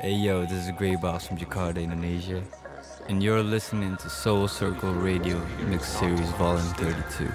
Hey yo, this is Greybox from Jakarta, Indonesia, and you're listening to Soul Circle Radio Mix Series Volume 32.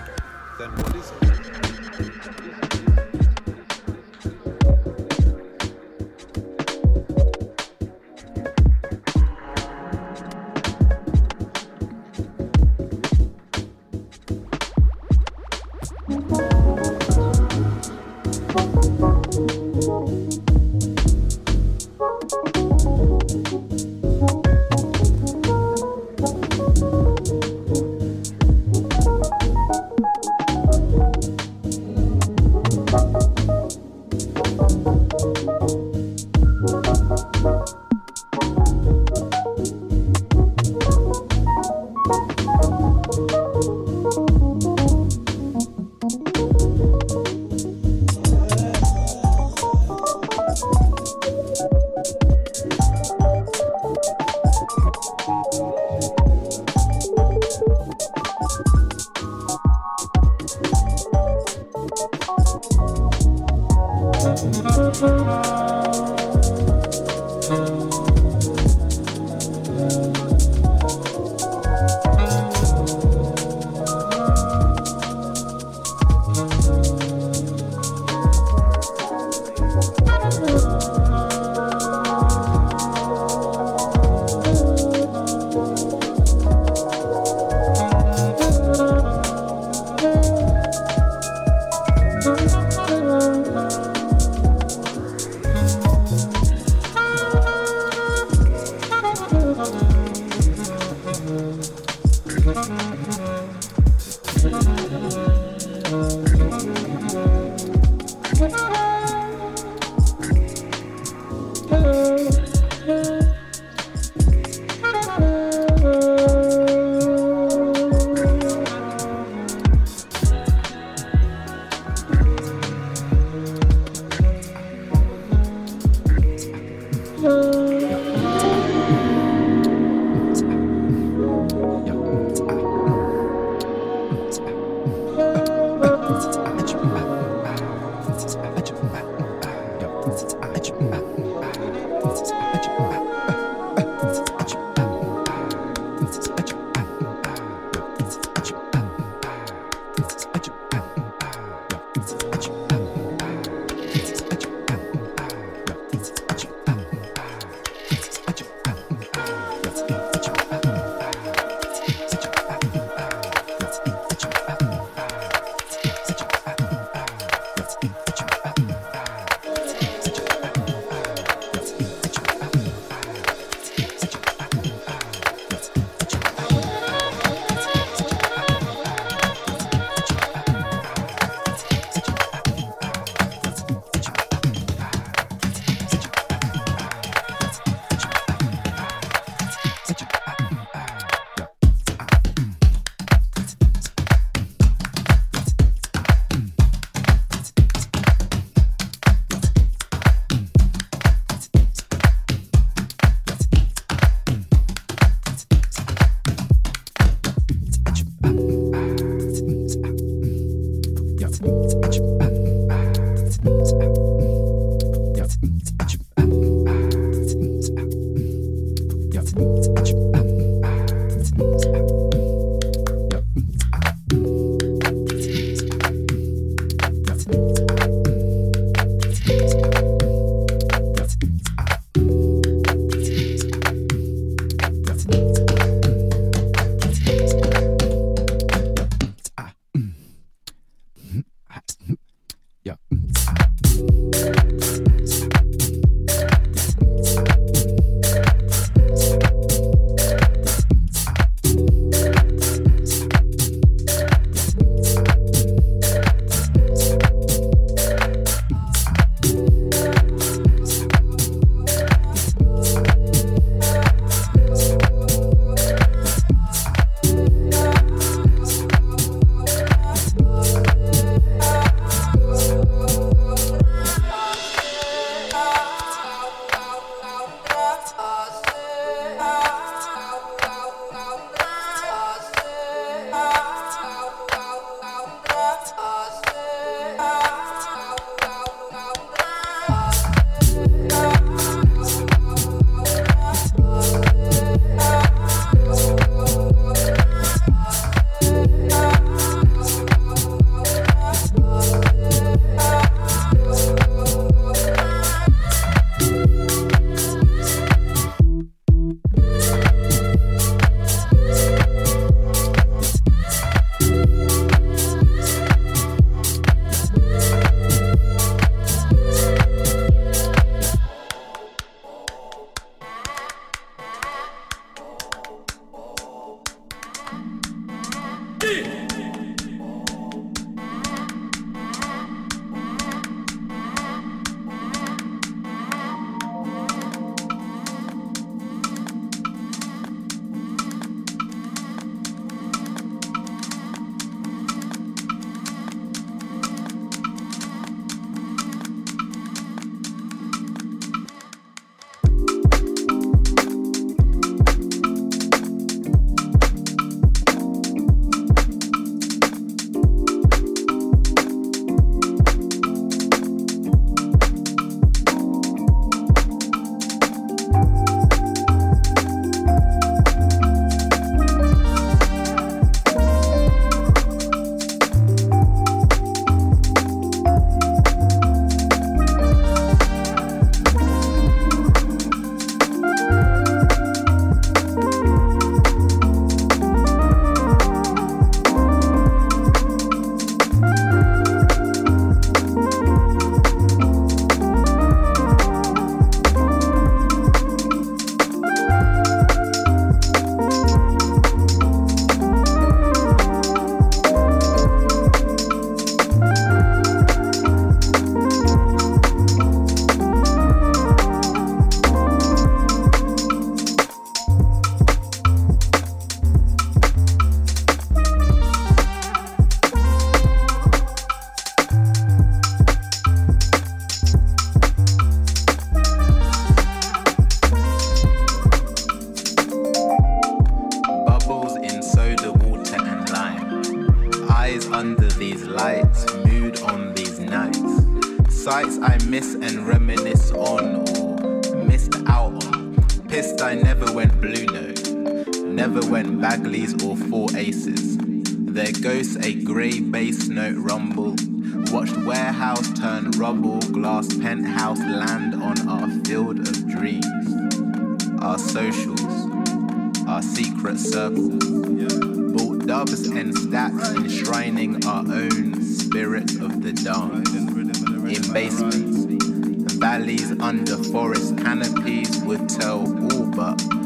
Valleys under forest canopies would tell all but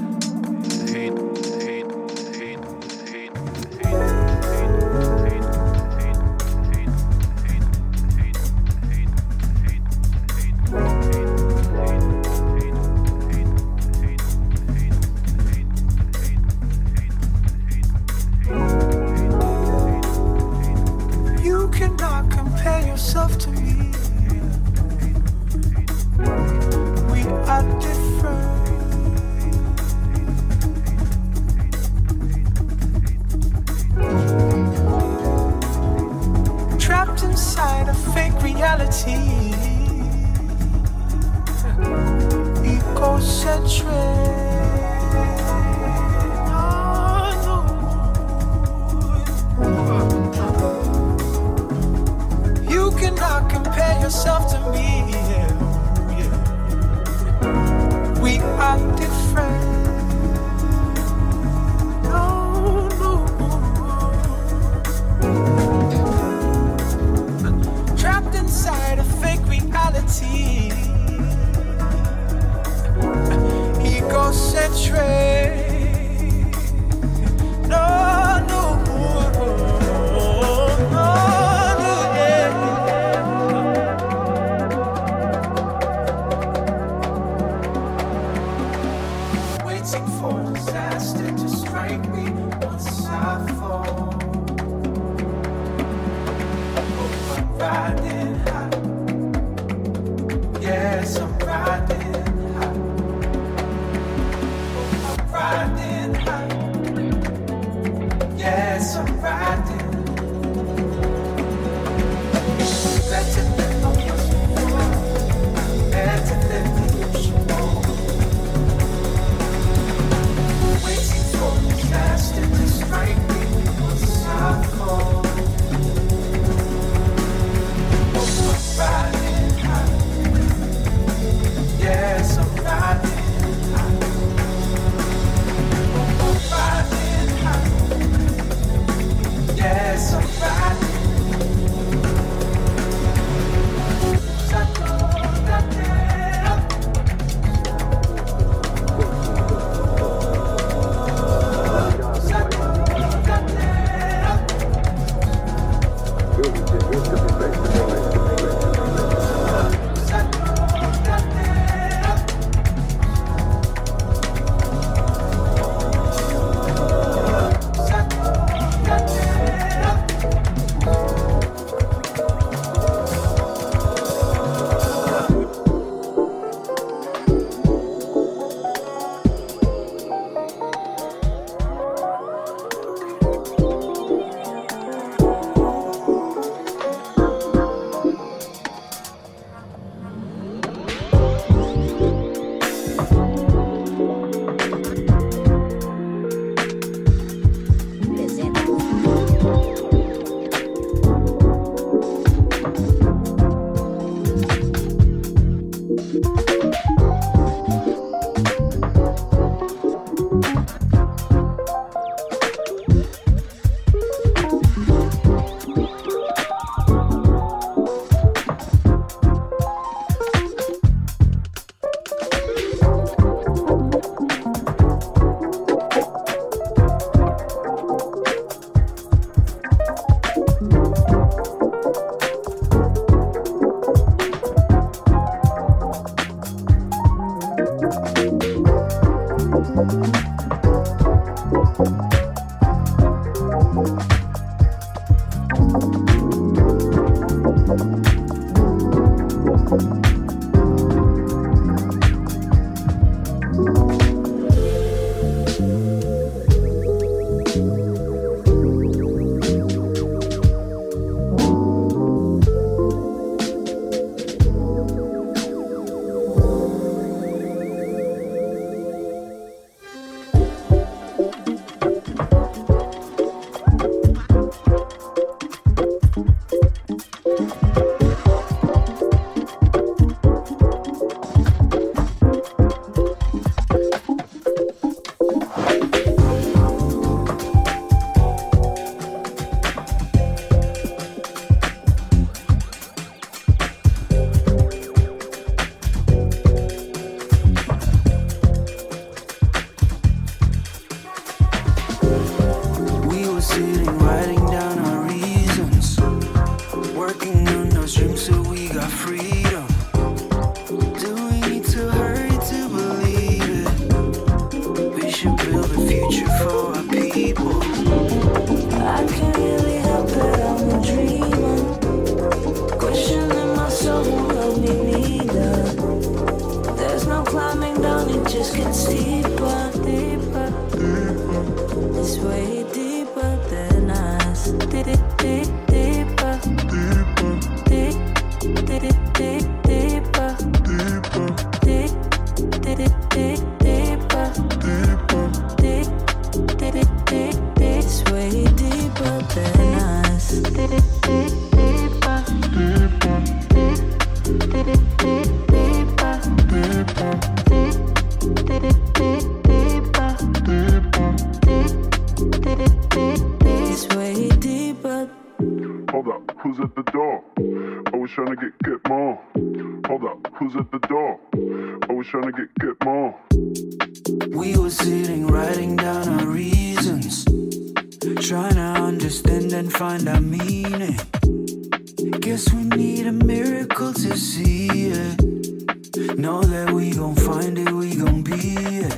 guess we need a miracle to see it. Know that we gon' find it, we gon' be it.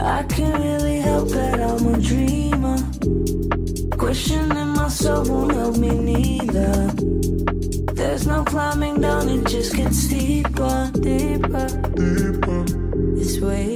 I can't really help it, I'm a dreamer. Questioning myself won't help me neither. There's no climbing down, it just gets deeper, deeper, deeper. This way.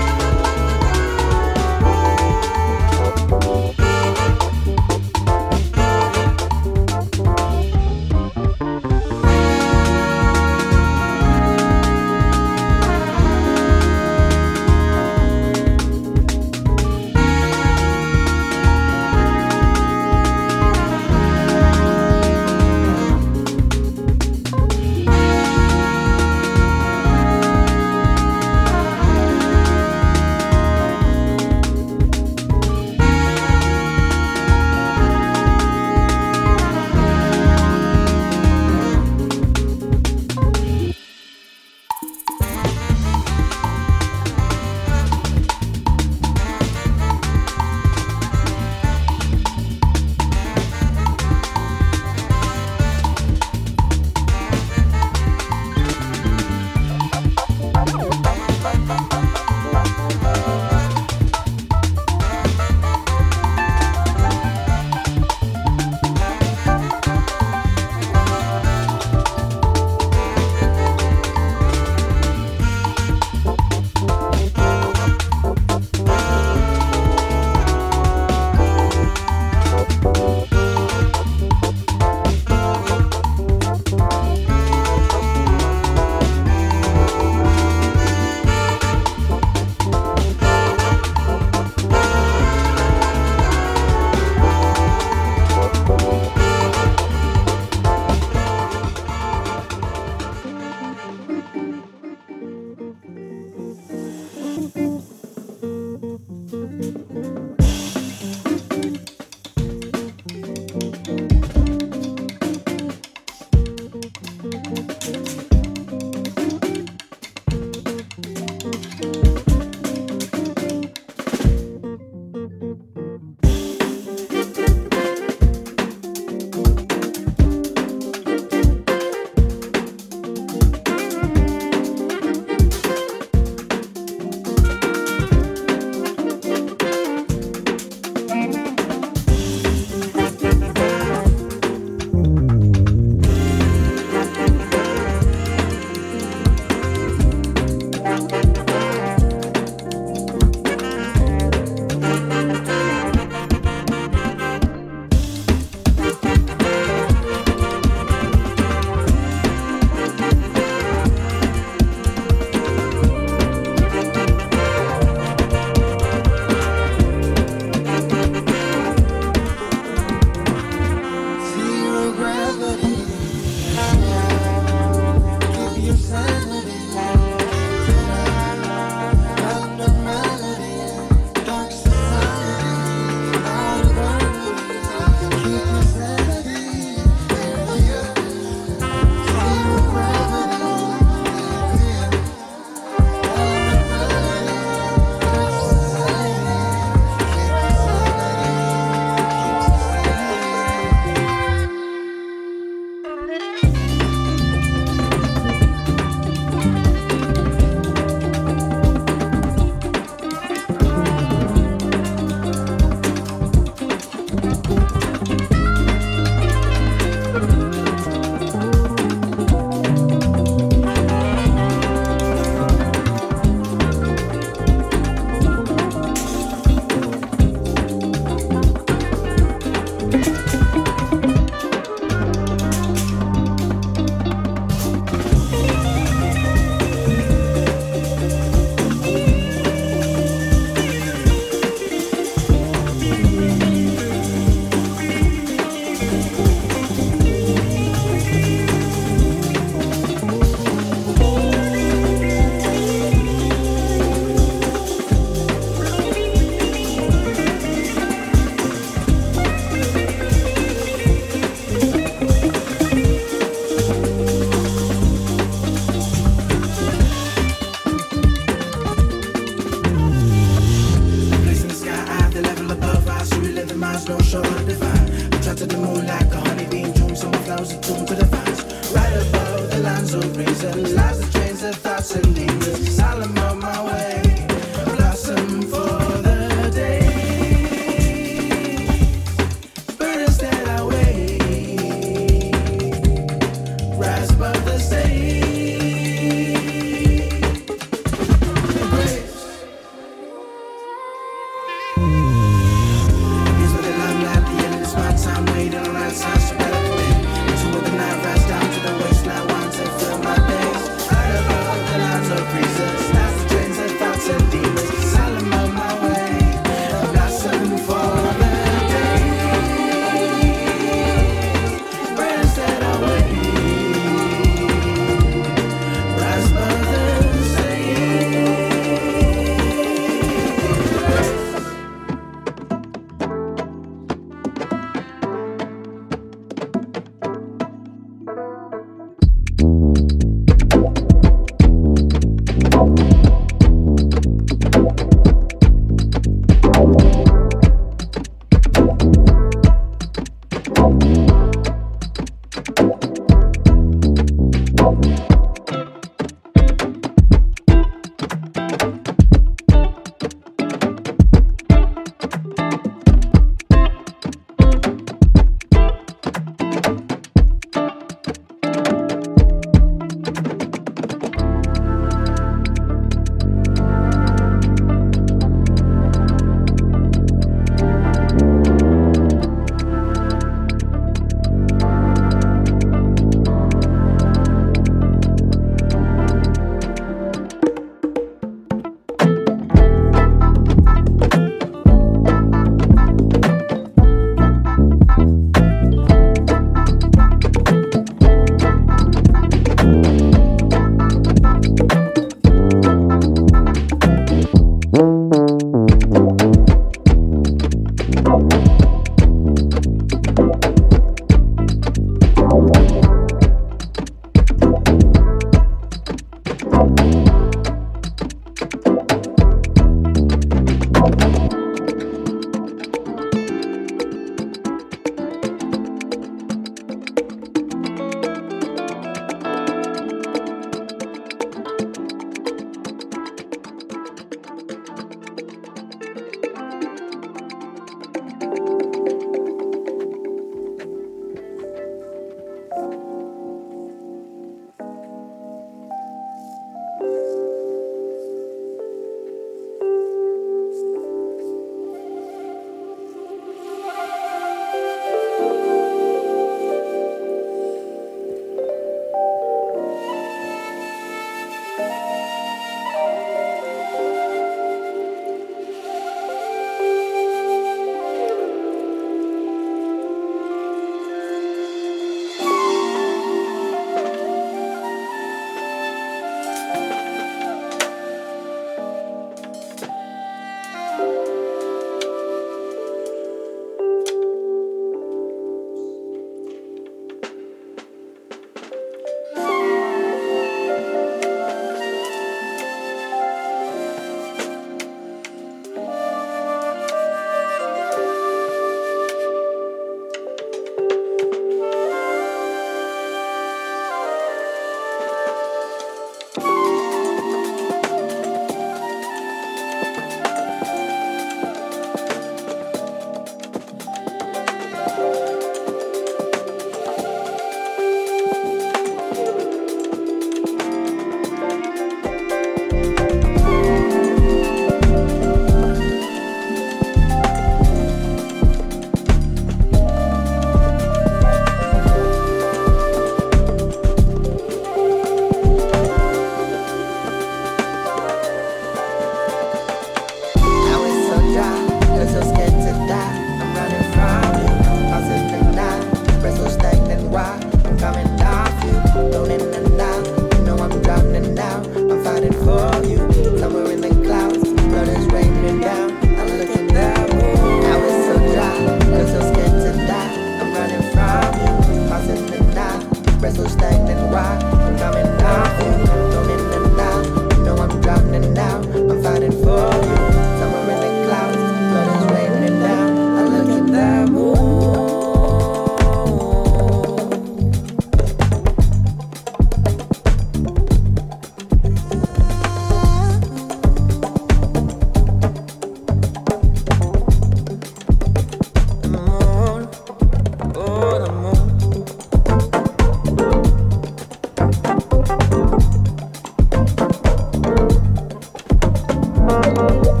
Bye.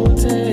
Like